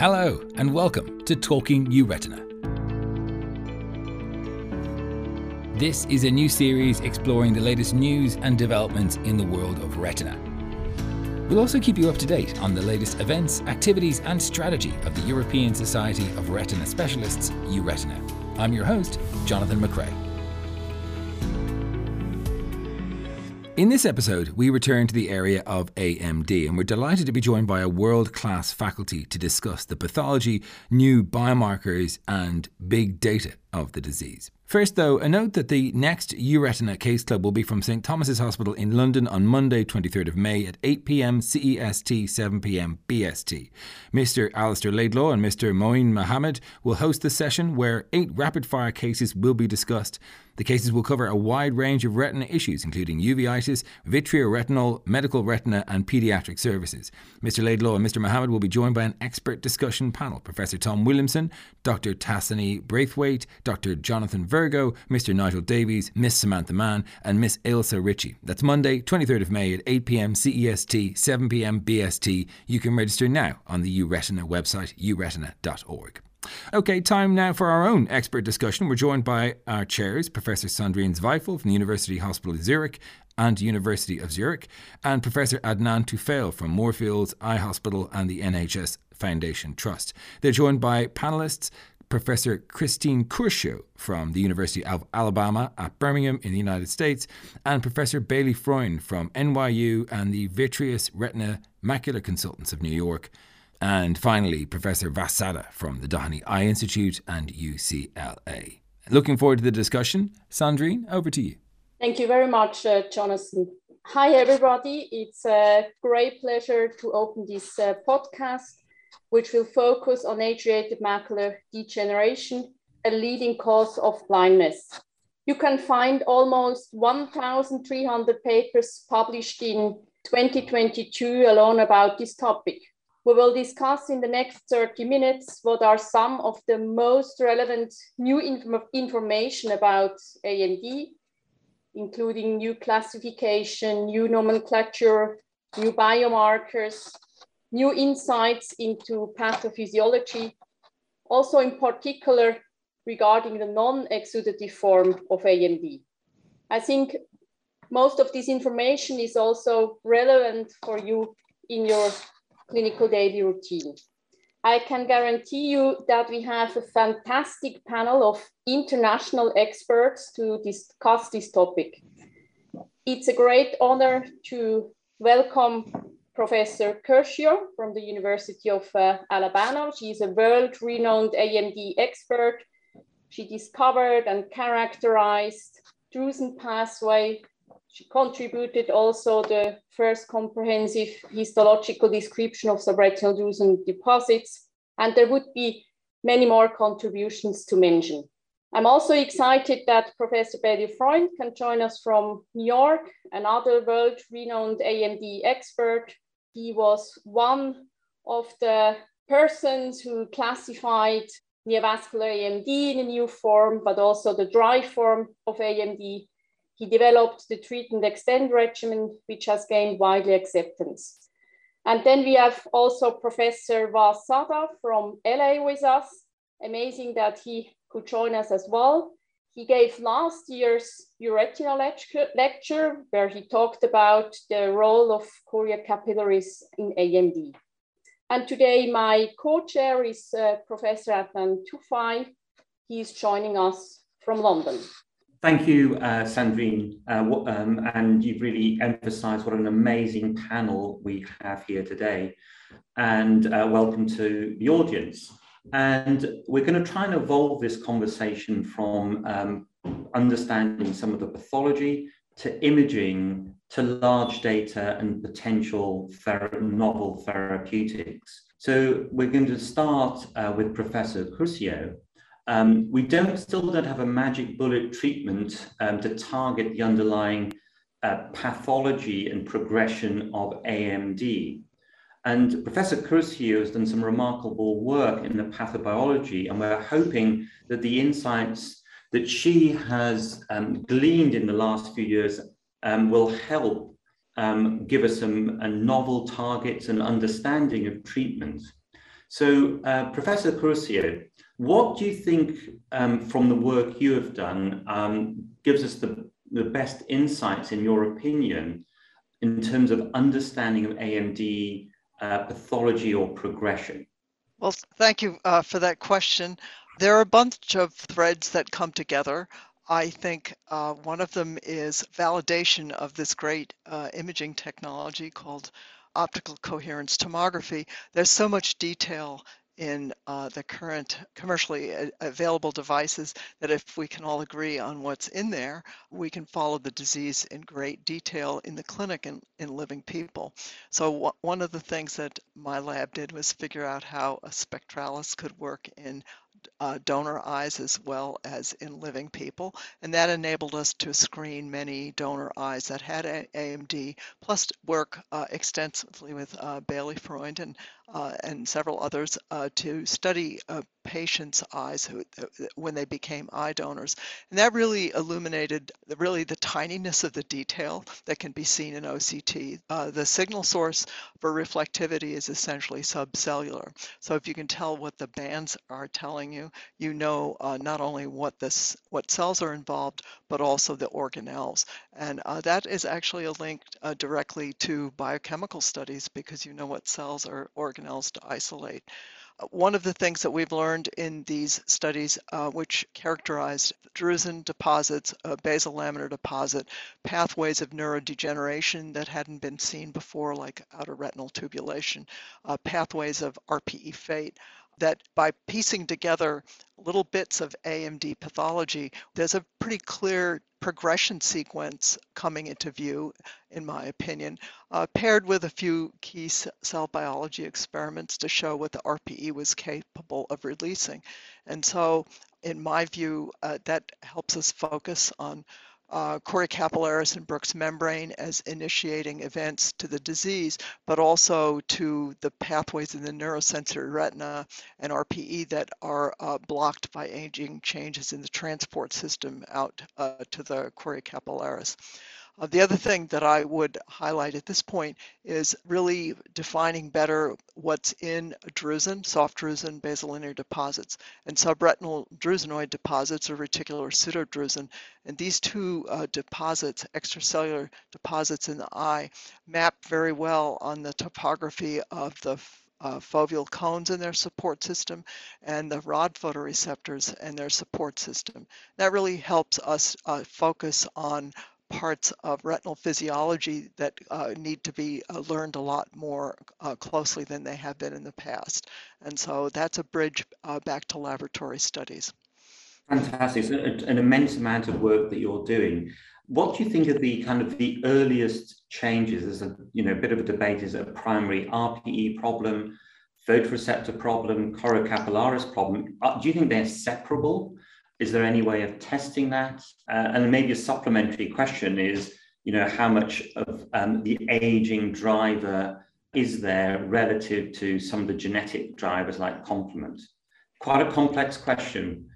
Hello, and welcome to Talking Euretina. This is a new series exploring the latest news and developments in the world of retina. We'll also keep you up to date on the latest events, activities, and strategy of the European Society of Retina Specialists, Euretina. I'm your host, Jonathan McCrea. In this episode, we return to the area of AMD, and we're delighted to be joined by a world class faculty to discuss the pathology, new biomarkers, and big data of the disease. First, though, a note that the next Euretina Case Club will be from St Thomas's Hospital in London on Monday, 23rd of May at 8 pm CEST, 7 pm BST. Mr. Alistair Laidlaw and Mr. Moin Mohammed will host the session where eight rapid fire cases will be discussed. The cases will cover a wide range of retina issues, including uveitis, vitreoretinal, medical retina, and pediatric services. Mr. Laidlaw and Mr. Mohammed will be joined by an expert discussion panel Professor Tom Williamson, Dr. Tasanee Braithwaite, Dr. Jonathan Virgo, Mr. Nigel Davies, Miss Samantha Mann, and Miss Ailsa Ritchie. That's Monday, 23rd of May at 8 pm CEST, 7 pm BST. You can register now on the Euretina website, euretina.org. Okay, time now for our own expert discussion. We're joined by our chairs, Professor Sandrine Zweifel from the University Hospital of Zurich and University of Zurich, and Professor Adnan Tufail from Moorfields Eye Hospital and the NHS Foundation Trust. They're joined by panelists Professor Christine Curcio from the University of Alabama at Birmingham in the United States, and Professor Bailey Freund from NYU and the Vitreous Retina Macular Consultants of New York. And finally, Professor Vas Sadda from the Doheny Eye Institute and UCLA. Looking forward to the discussion. Sandrine, over to you. Thank you very much, uh, Jonathan. Hi, everybody. It's a great pleasure to open this uh, podcast, which will focus on age-related macular degeneration, a leading cause of blindness. You can find almost 1,300 papers published in 2022 alone about this topic. We will discuss in the next 30 minutes what are some of the most relevant new inform information about AMD, including new classification, new nomenclature, new biomarkers, new insights into pathophysiology, also in particular regarding the non-exudative form of AMD. I think most of this information is also relevant for you in your clinical daily routine. I can guarantee you that we have a fantastic panel of international experts to discuss this topic. It's a great honor to welcome Professor Curcio from the University of uh, Alabama. is a world-renowned AMD expert. She discovered and characterized drusen pathway she contributed also the first comprehensive histological description of subretinal drusen deposits, and there would be many more contributions to mention. I'm also excited that Professor Bailey Freund can join us from New York, another world-renowned AMD expert. He was one of the persons who classified neovascular AMD in a new form, but also the dry form of AMD he developed the treat and extend regimen, which has gained widely acceptance. And then we have also Professor Vas Sadda from LA with us. Amazing that he could join us as well. He gave last year's Euretina lecture, lecture where he talked about the role of choriocapillaris in AMD. And today my co-chair is uh, Professor Adnan Tufail. He's joining us from London. Thank you, uh, Sandrine. Uh, um, and you've really emphasized what an amazing panel we have here today. And uh, welcome to the audience. And we're going to try and evolve this conversation from um, understanding some of the pathology to imaging to large data and potential ther novel therapeutics. So we're going to start uh, with Professor Curcio, um, we don't still don't have a magic bullet treatment um, to target the underlying uh, pathology and progression of AMD. And Professor Curcio has done some remarkable work in the pathobiology, and we're hoping that the insights that she has um, gleaned in the last few years um, will help um, give us some uh, novel targets and understanding of treatment. So, uh, Professor Curcio, what do you think um, from the work you have done um, gives us the, the best insights, in your opinion, in terms of understanding of AMD uh, pathology or progression? Well, thank you uh, for that question. There are a bunch of threads that come together. I think uh, one of them is validation of this great uh, imaging technology called optical coherence tomography. There's so much detail in uh, the current commercially available devices that if we can all agree on what's in there, we can follow the disease in great detail in the clinic and in living people. So one of the things that my lab did was figure out how a spectralis could work in uh, donor eyes as well as in living people. And that enabled us to screen many donor eyes that had AMD, plus work uh, extensively with uh, Bailey Freund and, uh, and several others uh, to study uh, patients' eyes who, when they became eye donors. And that really illuminated the, really the tininess of the detail that can be seen in OCT. the signal source for reflectivity is essentially subcellular. So if you can tell what the bands are telling you, you know uh, not only what this what cells are involved, but also the organelles. And uh, that is actually a link uh, directly to biochemical studies because you know what cells or organelles to isolate. One of the things that we've learned in these studies, uh, which characterized drusen deposits, uh, basal laminar deposit, pathways of neurodegeneration that hadn't been seen before, like outer retinal tubulation, uh, pathways of RPE fate, that by piecing together little bits of AMD pathology, there's a pretty clear progression sequence coming into view, in my opinion, uh, paired with a few key cell biology experiments to show what the RPE was capable of releasing. And so, in my view, uh, that helps us focus on uh, choriocapillaris and Bruch's membrane as initiating events to the disease, but also to the pathways in the neurosensory retina and RPE that are uh, blocked by aging changes in the transport system out uh, to the choriocapillaris. Uh, the other thing that I would highlight at this point is really defining better what's in drusen, soft drusen, basal linear deposits, and subretinal drusenoid deposits or reticular pseudodrusen. And these two uh, deposits, extracellular deposits in the eye, map very well on the topography of the uh, foveal cones and their support system and the rod photoreceptors and their support system. That really helps us uh, focus on parts of retinal physiology that uh, need to be uh, learned a lot more uh, closely than they have been in the past. And so that's a bridge uh, back to laboratory studies. Fantastic. So an immense amount of work that you're doing. What do you think of the kind of the earliest changes? There's a you know a bit of a debate. Is a primary RPE problem, photoreceptor problem, choriocapillaris problem? Uh, do you think they're separable? Is there any way of testing that? Uh, and maybe a supplementary question is, you know, how much of um, the aging driver is there relative to some of the genetic drivers like complement? Quite a complex question.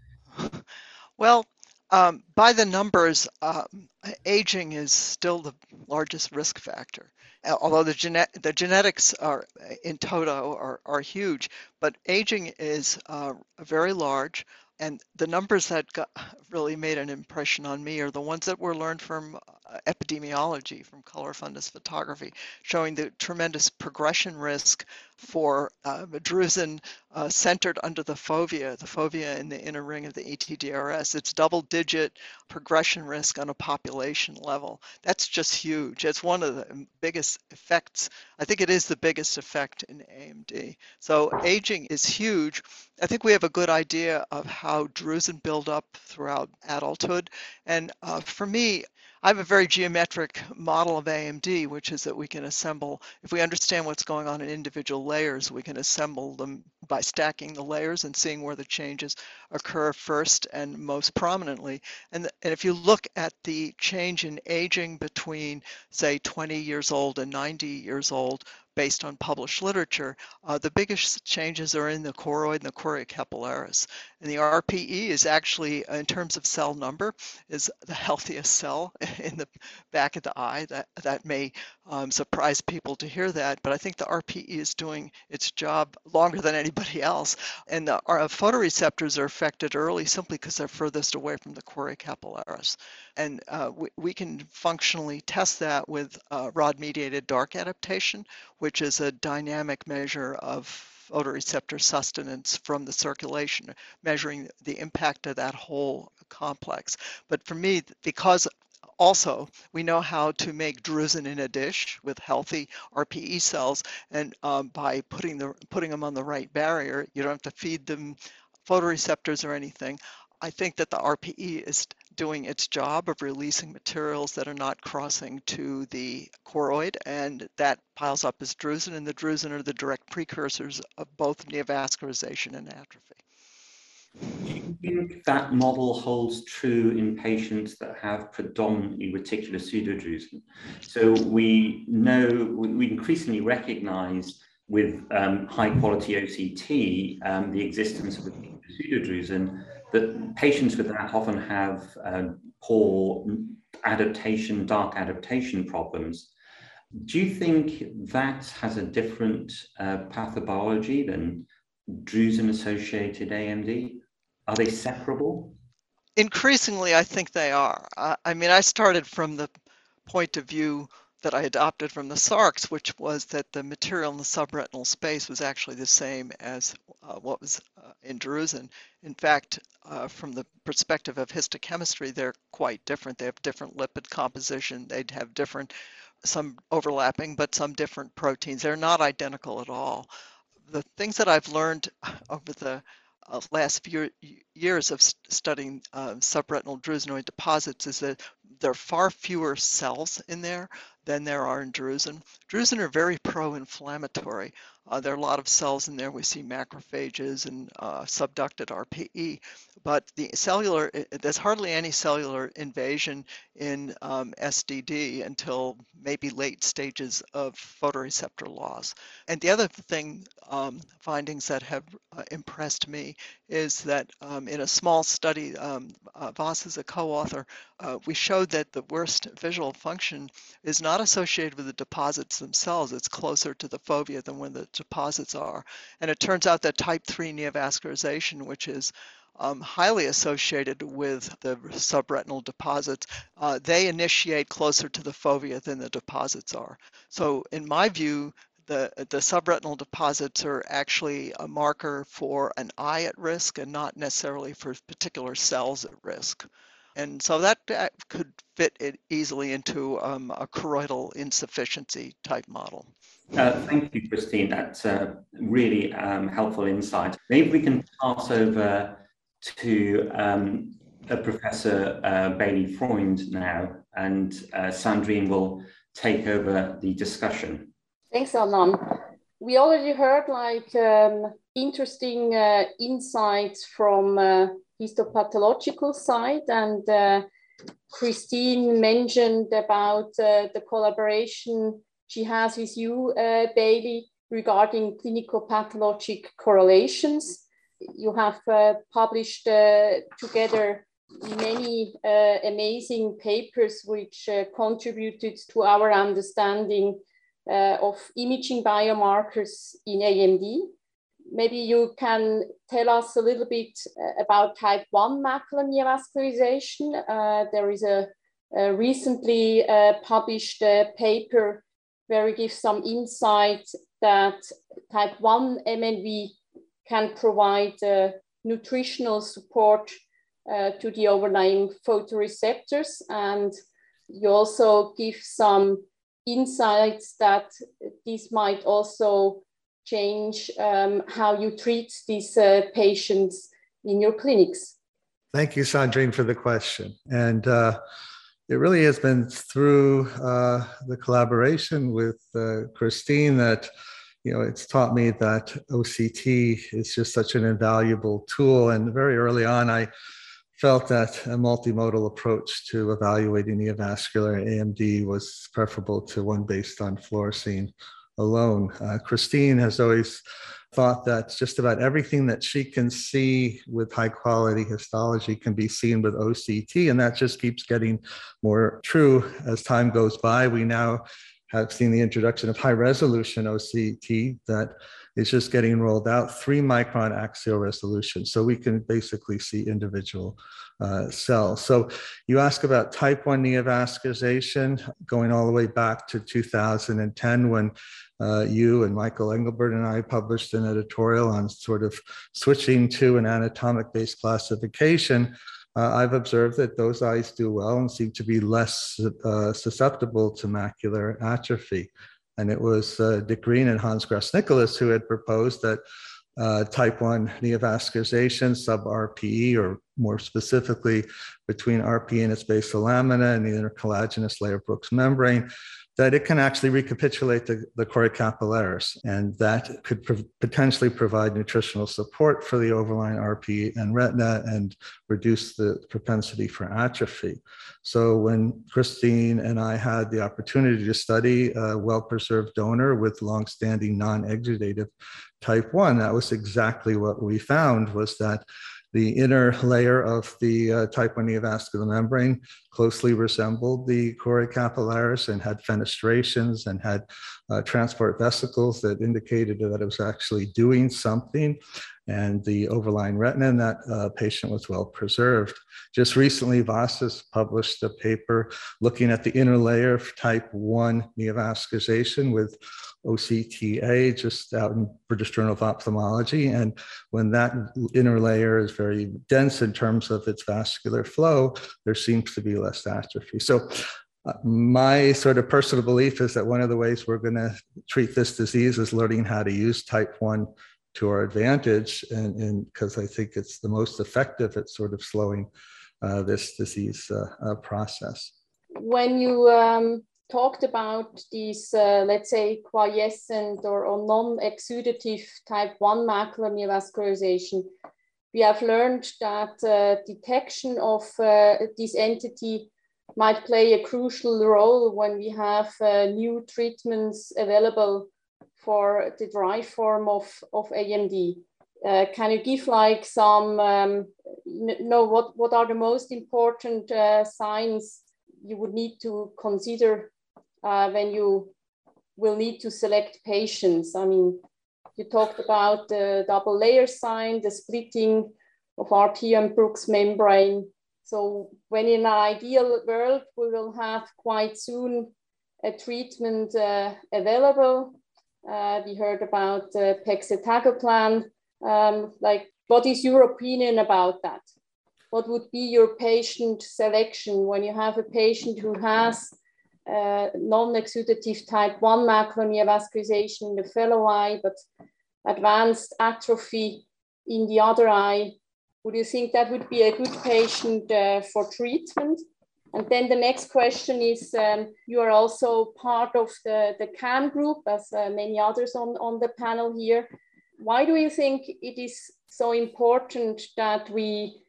Well, um, by the numbers, um, aging is still the largest risk factor. Although the, the genetics are in toto are, are huge, but aging is uh, very large. And the numbers that got, really made an impression on me are the ones that were learned from uh, epidemiology, from color fundus photography, showing the tremendous progression risk for uh, drusen uh, centered under the fovea, the fovea in the inner ring of the ETDRS. It's double digit progression risk on a population level. That's just huge. It's one of the biggest effects. I think it is the biggest effect in AMD. So aging is huge. I think we have a good idea of how drusen build up throughout adulthood. And uh, for me, I have a very geometric model of AMD, which is that we can assemble, if we understand what's going on in individual layers, we can assemble them by stacking the layers and seeing where the changes occur first and most prominently. And, and if you look at the change in aging between, say, 20 years old and 90 years old, based on published literature, uh, the biggest changes are in the choroid and the choriocapillaris. And the RPE is actually, uh, in terms of cell number, is the healthiest cell in the back of the eye. That, that may um, surprise people to hear that, but I think the RPE is doing its job longer than anybody else. And the, our photoreceptors are affected early simply because they're furthest away from the choriocapillaris. And uh, we, we, can functionally test that with uh, rod-mediated dark adaptation, which is a dynamic measure of photoreceptor sustenance from the circulation, measuring the impact of that whole complex. But for me, because also, we know how to make drusen in a dish with healthy RPE cells, and um, by putting the putting them on the right barrier, you don't have to feed them photoreceptors or anything. I think that the RPE is doing its job of releasing materials that are not crossing to the choroid, and that piles up as drusen, and the drusen are the direct precursors of both neovascularization and atrophy. Do you think that model holds true in patients that have predominantly reticular pseudodrusen? So we know, we increasingly recognize with um, high quality OCT um, the existence of pseudodrusen, that patients with that often have uh, poor adaptation, dark adaptation problems. Do you think that has a different uh, pathobiology than drusen associated AMD? Are they separable? Increasingly, I think they are. I, I mean, I started from the point of view that I adopted from the Sarks, which was that the material in the subretinal space was actually the same as uh, what was uh, in drusen. In fact, uh, from the perspective of histochemistry, they're quite different. They have different lipid composition. They'd have different, some overlapping, but some different proteins. They're not identical at all. The things that I've learned over the uh, last few years of studying uh, subretinal drusenoid deposits is that there are far fewer cells in there than there are in drusen. Drusen are very pro-inflammatory. Uh, there are a lot of cells in there. We see macrophages and uh, subducted RPE, but the cellular, there's hardly any cellular invasion in um, SDD until maybe late stages of photoreceptor loss. And the other thing, um, findings that have uh, impressed me is that um, in a small study, um, uh, Voss is a co-author, uh, we showed that the worst visual function is not associated with the deposits themselves. It's closer to the fovea than when the deposits are. And it turns out that type 3 neovascularization, which is um, highly associated with the subretinal deposits, uh, they initiate closer to the fovea than the deposits are. So in my view, the, the subretinal deposits are actually a marker for an eye at risk and not necessarily for particular cells at risk. And so that, that could fit it easily into um, a choroidal insufficiency type model. Uh, thank you, Christine. That's a really um, helpful insight. Maybe we can pass over to um, Professor uh, Bailey Freund now, and uh, Sandrine will take over the discussion. Thanks, Adnan. We already heard like um, interesting uh, insights from uh, histopathological side, and uh, Christine mentioned about uh, the collaboration she has with you, uh, Bailey, regarding clinical pathologic correlations. You have uh, published uh, together many uh, amazing papers which uh, contributed to our understanding of imaging biomarkers in AMD. Maybe you can tell us a little bit about type 1 macular neovascularization. there is a, a recently published paper where we give some insight that type 1 MNV can provide uh, nutritional support uh, to the overlying photoreceptors. And you also give some insights that this might also change um, how you treat these uh, patients in your clinics. Thank you, Sandrine, for the question. And uh, it really has been through uh, the collaboration with uh, Christine that you know it's taught me that OCT is just such an invaluable tool. And very early on, I felt that a multimodal approach to evaluating neovascular AMD was preferable to one based on fluorescein alone. Uh, Christine has always thought that just about everything that she can see with high quality histology can be seen with OCT, and that just keeps getting more true as time goes by. We now have seen the introduction of high resolution OCT that is just getting rolled out, three micron axial resolution. So we can basically see individual uh, cells. So you ask about type 1 neovascularization, going all the way back to 2010 when uh, you and Michael Engelbert and I published an editorial on sort of switching to an anatomic based classification. Uh, I've observed that those eyes do well and seem to be less uh, susceptible to macular atrophy. And it was uh, Dick Green and Hans Grossniklaus who had proposed that uh, type 1 neovascularization, sub-RPE, or more specifically between RPE and its basal lamina and the intercollagenous layer of Bruch's membrane, that it can actually recapitulate the, the choriocapillaris, and that could pro- potentially provide nutritional support for the overlying RP and retina and reduce the propensity for atrophy. So when Christine and I had the opportunity to study a well-preserved donor with long-standing non-exudative type 1, that was exactly what we found was that the inner layer of the uh, type 1 neovascular membrane closely resembled the choriocapillaris and had fenestrations and had uh, transport vesicles that indicated that it was actually doing something. And the overlying retina in that uh, patient was well preserved. Just recently, Vas's published a paper looking at the inner layer of type 1 neovascularization with OCTA just out in British Journal of Ophthalmology. And when that inner layer is very dense in terms of its vascular flow, there seems to be less atrophy. So uh, my sort of personal belief is that one of the ways we're going to treat this disease is learning how to use type 1 to our advantage and because i think it's the most effective at sort of slowing uh, this disease uh, uh, process. When you um, talked about these, uh, let's say, quiescent or, or non-exudative type 1 macular neovascularization, we have learned that uh, detection of uh, this entity might play a crucial role when we have uh, new treatments available for the dry form of, of AMD. Uh, can you give like some, um, no, what, what are the most important uh, signs you would need to consider uh, when you will need to select patients. I mean, you talked about the double layer sign, the splitting of and Bruch's membrane. So when in an ideal world, we will have quite soon a treatment uh, available. Uh, we heard about uh, pegcetacoplan. Um, like, what is your opinion about that? What would be your patient selection when you have a patient who has uh, non-exudative type 1 macular neovascularization in the fellow eye, but advanced atrophy in the other eye. Would you think that would be a good patient uh, for treatment? And then the next question is, um, you are also part of the, the CAM group, as uh, many others on, on the panel here. Why do you think it is so important that we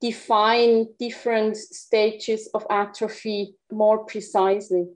define different stages of atrophy more precisely?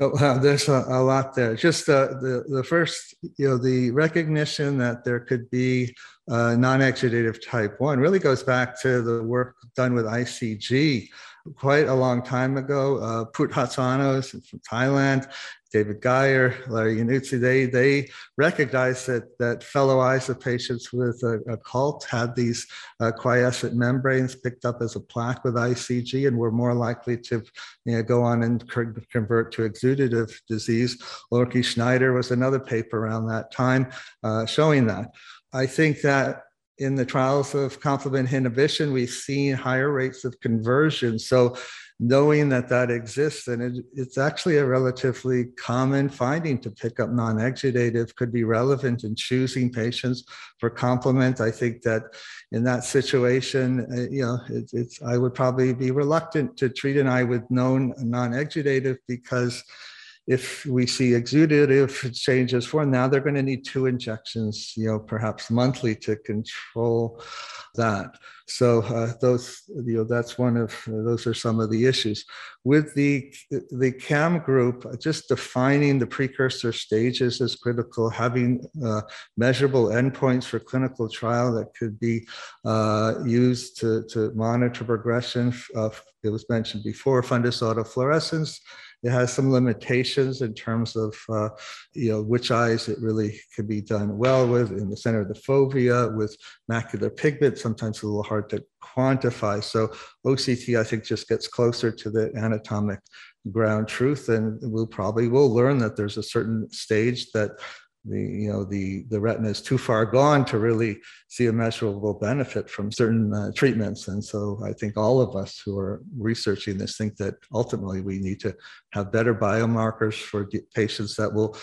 Oh, wow, there's a, a lot there. Just uh, the the first, you know, the recognition that there could be uh, non-exudative type one really goes back to the work done with ICG quite a long time ago. Uh, Put Hanutsaha from Thailand David Guyer, Larry Yannuzzi, they, they recognized that, that fellow eyes of patients with a, a cult had these uh, quiescent membranes picked up as a plaque with ICG and were more likely to you know, go on and convert to exudative disease. Lorke Schneider was another paper around that time uh, showing that. I think that in the trials of complement inhibition, we've seen higher rates of conversion. So knowing that that exists and it, it's actually a relatively common finding to pick up non-exudative could be relevant in choosing patients for complement i think that in that situation uh, you know it, it's i would probably be reluctant to treat an eye with known non-exudative because if we see exudative changes for now, they're going to need two injections, you know, perhaps monthly to control that. So uh, those, you know, that's one of uh, those are some of the issues with the the CAM group. Just defining the precursor stages is critical. Having uh, measurable endpoints for clinical trial that could be uh, used to to monitor progression. Of, it was mentioned before fundus autofluorescence it has some limitations in terms of uh, you know which eyes it really can be done well with in the center of the fovea with macular pigment. Sometimes a little hard to quantify. So oct i think just gets closer to the anatomic ground truth and we'll probably will learn that there's a certain stage that the you know the the retina is too far gone to really see a measurable benefit from certain uh, treatments and so i think all of us who are researching this think that ultimately we need to have better biomarkers for patients that will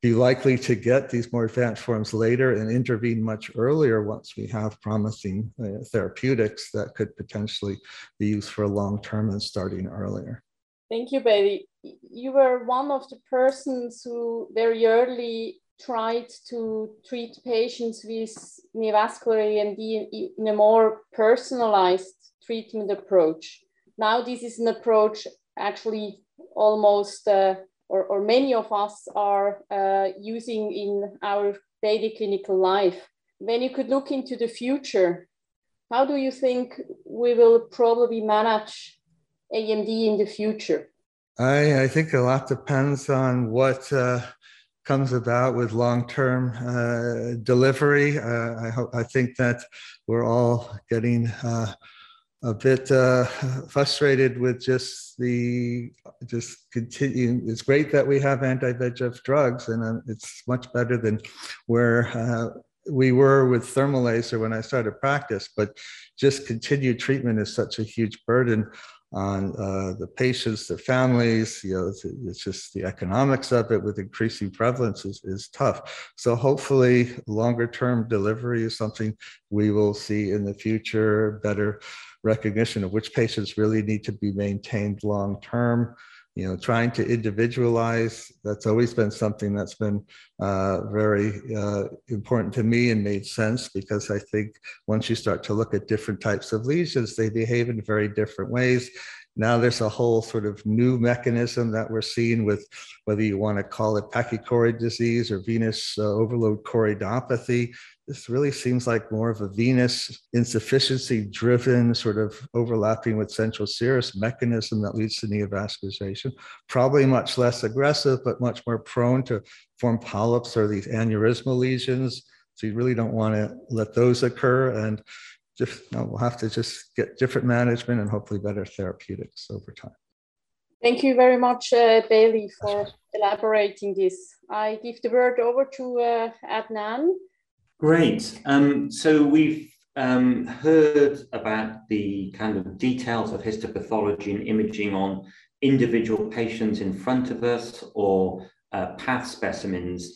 be likely to get these more advanced forms later and intervene much earlier once we have promising uh, therapeutics that could potentially be used for long term and starting earlier Thank you, Bailey. You were one of the persons who very early tried to treat patients with neovascular AMD in a more personalized treatment approach. Now, this is an approach actually almost, uh, or, or many of us are uh, using in our daily clinical life. When you could look into the future, how do you think we will probably manage AMD in the future? I, I think a lot depends on what uh, comes about with long-term uh, delivery. Uh, I hope I think that we're all getting uh, a bit uh, frustrated with just the just continuing. It's great that we have anti-VEGF drugs, and uh, it's much better than where uh, we were with thermal laser when I started practice. But just continued treatment is such a huge burden on uh, the patients, their families. You know, it's, it's, just the economics of it with increasing prevalence is, is tough. So hopefully, longer term delivery is something we will see in the future. Better recognition of which patients really need to be maintained long term you know trying to individualize that's always been something that's been uh, very uh, important to me and made sense because i think once you start to look at different types of lesions they behave in very different ways. Now there's a whole sort of new mechanism that we're seeing with whether you want to call it pachychoroid disease or venous uh, overload choroidopathy this really seems like more of a venous insufficiency driven sort of overlapping with central serous mechanism that leads to neovascularization probably much less aggressive but much more prone to form polyps or these aneurysmal lesions so you really don't want to let those occur and just you know, we'll have to just get different management and hopefully better therapeutics over time Thank you very much, uh, Bailey, for elaborating this. I give the word over to uh, Adnan. Great. Um, so we've um, heard about the kind of details of histopathology and imaging on individual patients in front of us or uh, path specimens.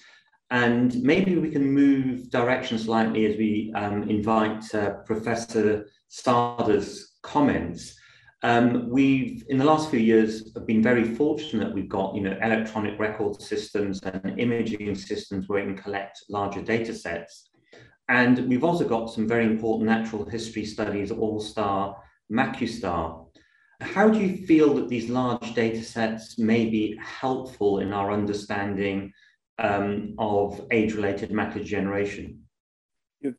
And maybe we can move direction slightly as we um, invite uh, Professor Sadda's comments. Um, we've, in the last few years, have been very fortunate we've got, you know, electronic record systems and imaging systems where we can collect larger data sets. And we've also got some very important natural history studies, ALSTAR, MacuStar. How do you feel that these large data sets may be helpful in our understanding um, of age-related macular degeneration?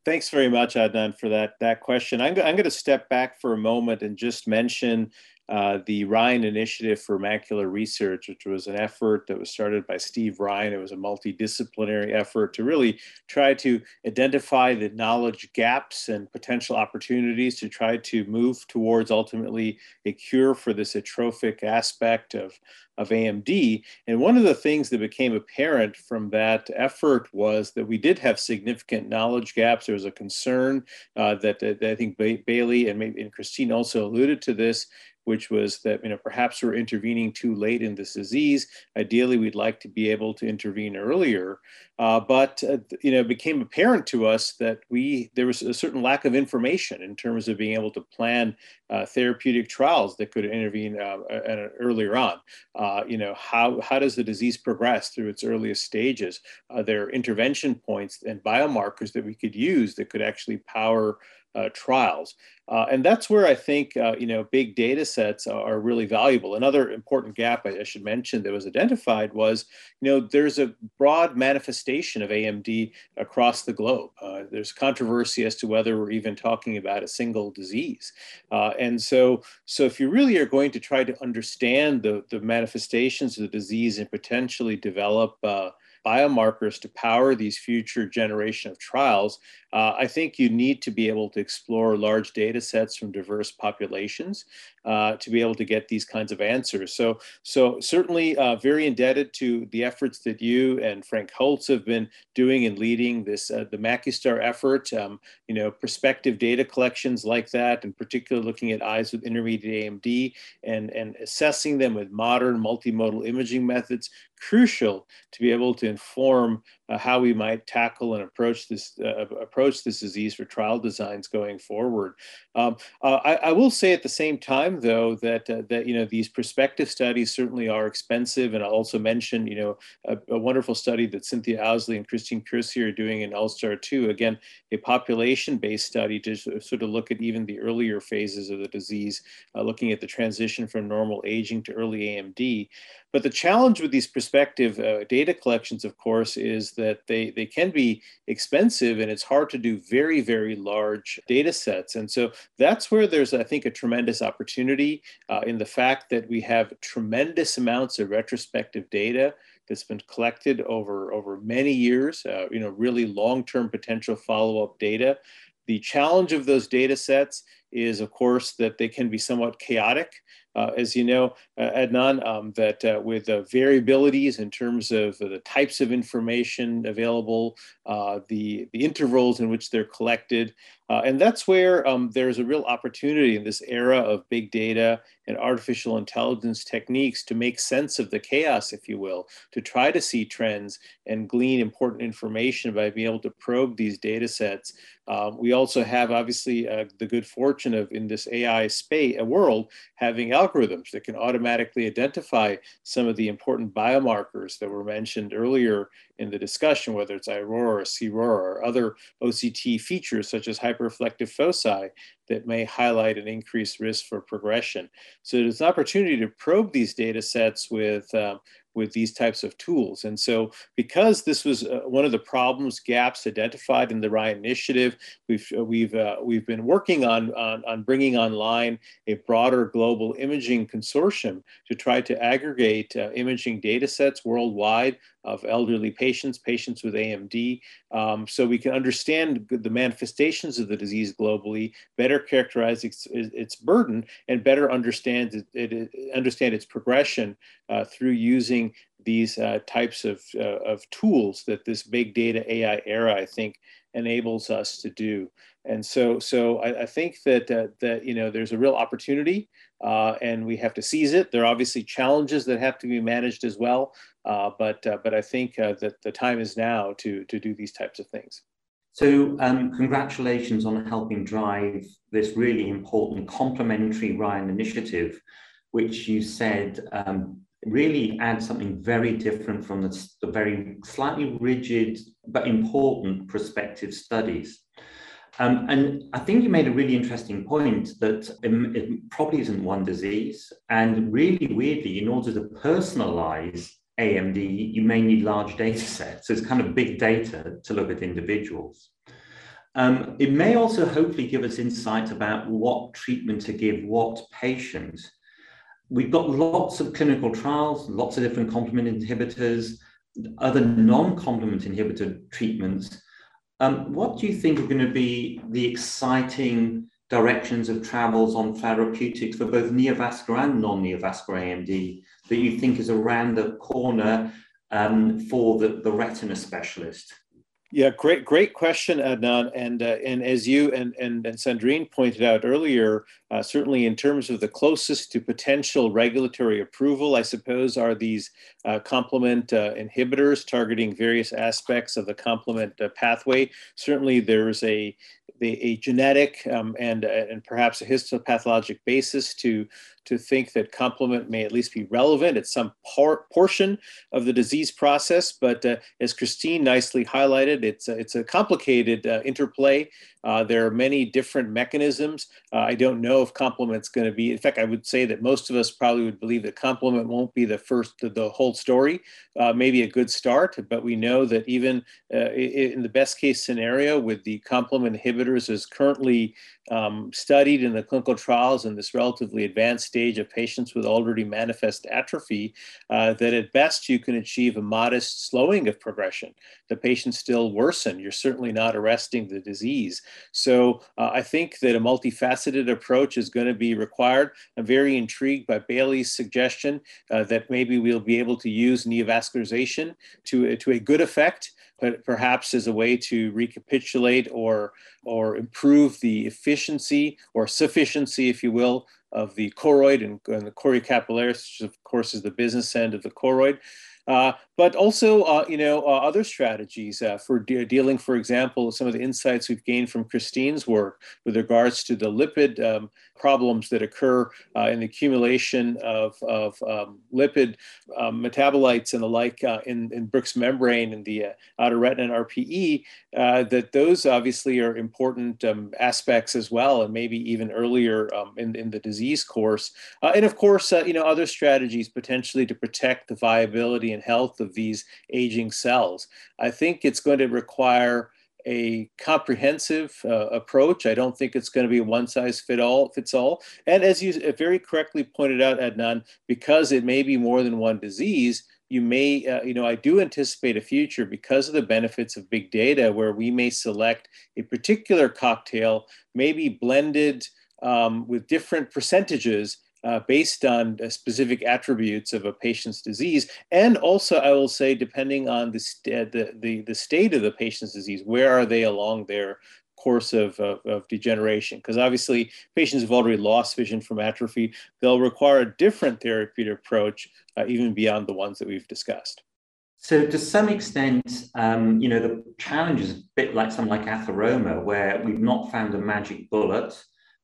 Thanks very much, Adnan, for that, that question. I'm, I'm going to step back for a moment and just mention uh, the Ryan Initiative for Macular Research, which was an effort that was started by Steve Ryan. It was a multidisciplinary effort to really try to identify the knowledge gaps and potential opportunities to try to move towards ultimately a cure for this atrophic aspect of, of AMD. And one of the things that became apparent from that effort was that we did have significant knowledge gaps. There was a concern uh, that, that, I think ba Bailey and, maybe, and Christine also alluded to this which was that you know perhaps we're intervening too late in this disease. Ideally, we'd like to be able to intervene earlier, uh, but uh, you know, it became apparent to us that we there was a certain lack of information in terms of being able to plan uh, therapeutic trials that could intervene uh, earlier on. Uh, you know, how how does the disease progress through its earliest stages? Are there intervention points and biomarkers that we could use that could actually power uh, trials. Uh, and that's where I think uh, you know big data sets are really valuable. Another important gap I, I, should mention that was identified was you know there's a broad manifestation of AMD across the globe. Uh, there's controversy as to whether we're even talking about a single disease. Uh, and so so if you really are going to try to understand the, the manifestations of the disease and potentially develop uh, biomarkers to power these future generation of trials, uh, I think you need to be able to explore large data sets from diverse populations uh, to be able to get these kinds of answers. So, so certainly uh, very indebted to the efforts that you and Frank Holz have been doing and leading this, uh, the MacuStar effort, um, you know, prospective data collections like that, in particular looking at eyes with intermediate AMD and, and assessing them with modern multimodal imaging methods, crucial to be able to inform uh, how we might tackle and approach this uh, approach this disease for trial designs going forward. Um, uh, I, I, will say at the same time, though, that uh, that you know these prospective studies certainly are expensive, and I'll also mention you know a, a wonderful study that Cynthia Owsley and Christine Curcio are doing in ALSTAR 2. Again, a population-based study to sort of look at even the earlier phases of the disease, uh, looking at the transition from normal aging to early AMD. But the challenge with these prospective uh, data collections, of course, is that they, they can be expensive and it's hard to do very, very large data sets. And so that's where there's, I think, a tremendous opportunity uh, in the fact that we have tremendous amounts of retrospective data that's been collected over, over many years, uh, you know, really long-term potential follow-up data. The challenge of those data sets is, of course, that they can be somewhat chaotic. Uh, as you know, uh, Adnan, um, that uh, with variabilities in terms of the types of information available, uh, the, the intervals in which they're collected, uh, and that's where um, there's a real opportunity in this era of big data and artificial intelligence techniques to make sense of the chaos, if you will, to try to see trends and glean important information by being able to probe these data sets. Um, we also have obviously uh, the good fortune of in this AI space, a world, having algorithms that can automatically identify some of the important biomarkers that were mentioned earlier in the discussion, whether it's iRORA or CRORA or other OCT features such as hyperreflective foci that may highlight an increased risk for progression. So there's an opportunity to probe these data sets with uh, with these types of tools. And so because this was uh, one of the problems, gaps identified in the Ryan Initiative, we've, uh, we've, uh, we've been working on, on, on bringing online a broader global imaging consortium to try to aggregate uh, imaging data sets worldwide of elderly patients, patients with AMD, um, so we can understand the manifestations of the disease globally, better characterize its, its burden, and better understand it, it understand its progression uh, through using these uh, types of, uh, of tools that this big data AI era, I think, enables us to do. And so, so I, I think that uh, that you know there's a real opportunity, uh, and we have to seize it. There are obviously challenges that have to be managed as well, uh, but uh, but I think uh, that the time is now to to do these types of things. So, um, congratulations on helping drive this really important complementary Ryan initiative, which you said um, really adds something very different from the, the very slightly rigid but important prospective studies. Um, and I think you made a really interesting point that it, probably isn't one disease. And really weirdly, in order to personalize AMD, you may need large data sets. So it's kind of big data to look at individuals. Um, it may also hopefully give us insight about what treatment to give what patient we've got lots of clinical trials, lots of different complement inhibitors, other non-complement inhibitor treatments. Um, what do you think are going to be the exciting directions of travels on therapeutics for both neovascular and non-neovascular AMD that you think is around the corner um, for the, the retina specialist? Yeah, great, great question, Adnan. And uh, and as you and and, and Sandrine pointed out earlier, uh, certainly in terms of the closest to potential regulatory approval, I suppose are these uh, complement uh, inhibitors targeting various aspects of the complement uh, pathway. Certainly, there's a the, a genetic um, and, uh, and perhaps a histopathologic basis to, to think that complement may at least be relevant at some part, portion of the disease process. But uh, as Christine nicely highlighted, it's a, it's a complicated uh, interplay. Uh, there are many different mechanisms. Uh, I don't know if complement's going to be, in fact, I would say that most of us probably would believe that complement won't be the first, the, the whole story, uh, maybe a good start, but we know that even in the best case scenario with the complement inhibitors as currently um, studied in the clinical trials in this relatively advanced stage of patients with already manifest atrophy, uh, that at best you can achieve a modest slowing of progression. The patients still worsen. You're certainly not arresting the disease. So uh, I think that a multifaceted approach is going to be required. I'm very intrigued by Bailey's suggestion uh, that maybe we'll be able to use neovascularization to, to a good effect but perhaps as a way to recapitulate or, or improve the efficiency or sufficiency, if you will, of the choroid and, and the choriocapillaris, which of course is the business end of the choroid. Uh, but also, uh, you know, uh, other strategies uh, for de dealing, for example, some of the insights we've gained from Christine's work with regards to the lipid um, problems that occur uh, in the accumulation of, of um, lipid um, metabolites and the like uh, in, in Bruch's membrane and the outer retina and RPE, that those obviously are important um, aspects as well, and maybe even earlier um, in, in the disease course. and of course, you know, other strategies potentially to protect the viability and health of these aging cells. I think it's going to require a comprehensive uh, approach. I don't think it's going to be one size fit all fits all. And as you very correctly pointed out, Adnan, because it may be more than one disease, you may, uh, you know, I do anticipate a future because of the benefits of big data where we may select a particular cocktail, maybe blended um, with different percentages uh, based on uh, specific attributes of a patient's disease. And also, I will say, depending on the, st- the, the, the, state of the patient's disease, where are they along their course of, of, of degeneration? Because obviously, patients have already lost vision from atrophy. They'll require a different therapeutic approach, uh, even beyond the ones that we've discussed. So to some extent, um, you know, the challenge is a bit like something like atheroma, where we've not found a magic bullet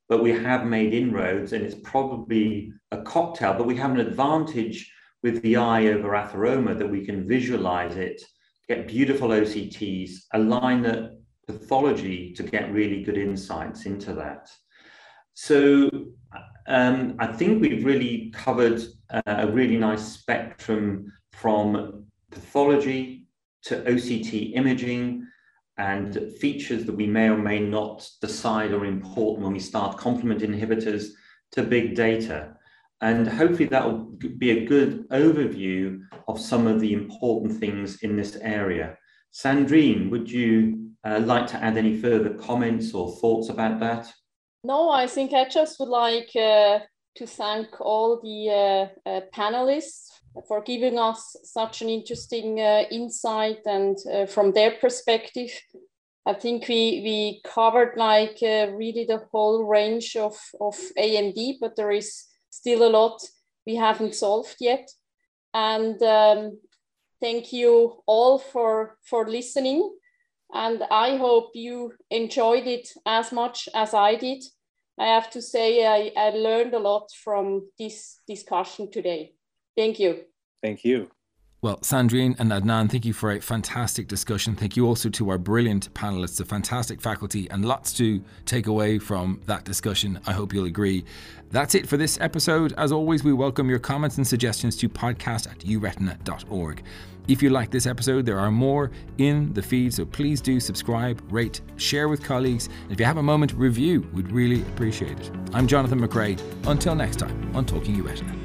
but we have made inroads and it's probably a cocktail, but we have an advantage with the eye over atheroma that we can visualize it, get beautiful OCTs, align the pathology to get really good insights into that. So um, I think we've really covered uh, a really nice spectrum from pathology to OCT imaging and features that we may or may not decide are important when we start complement inhibitors to big data. And hopefully that will be a good overview of some of the important things in this area. Sandrine, would you uh, like to add any further comments or thoughts about that? No, I think I just would like uh, to thank all the uh, uh panelists for giving us such an interesting uh, insight and uh, from their perspective. I think we, we covered like uh, really the whole range of, of AMD, but there is still a lot we haven't solved yet. And um, thank you all for, for listening. And I hope you enjoyed it as much as I did. I have to say, I, I learned a lot from this discussion today. Thank you. Thank you. Well, Sandrine and Adnan, thank you for a fantastic discussion. Thank you also to our brilliant panelists, a fantastic faculty, and lots to take away from that discussion. I hope you'll agree. That's it for this episode. As always, we welcome your comments and suggestions to podcast at euretina.org. If you like this episode, there are more in the feed, so please do subscribe, rate, share with colleagues. And if you have a moment, review. We'd really appreciate it. I'm Jonathan McRae. Until next time on Talking Retina.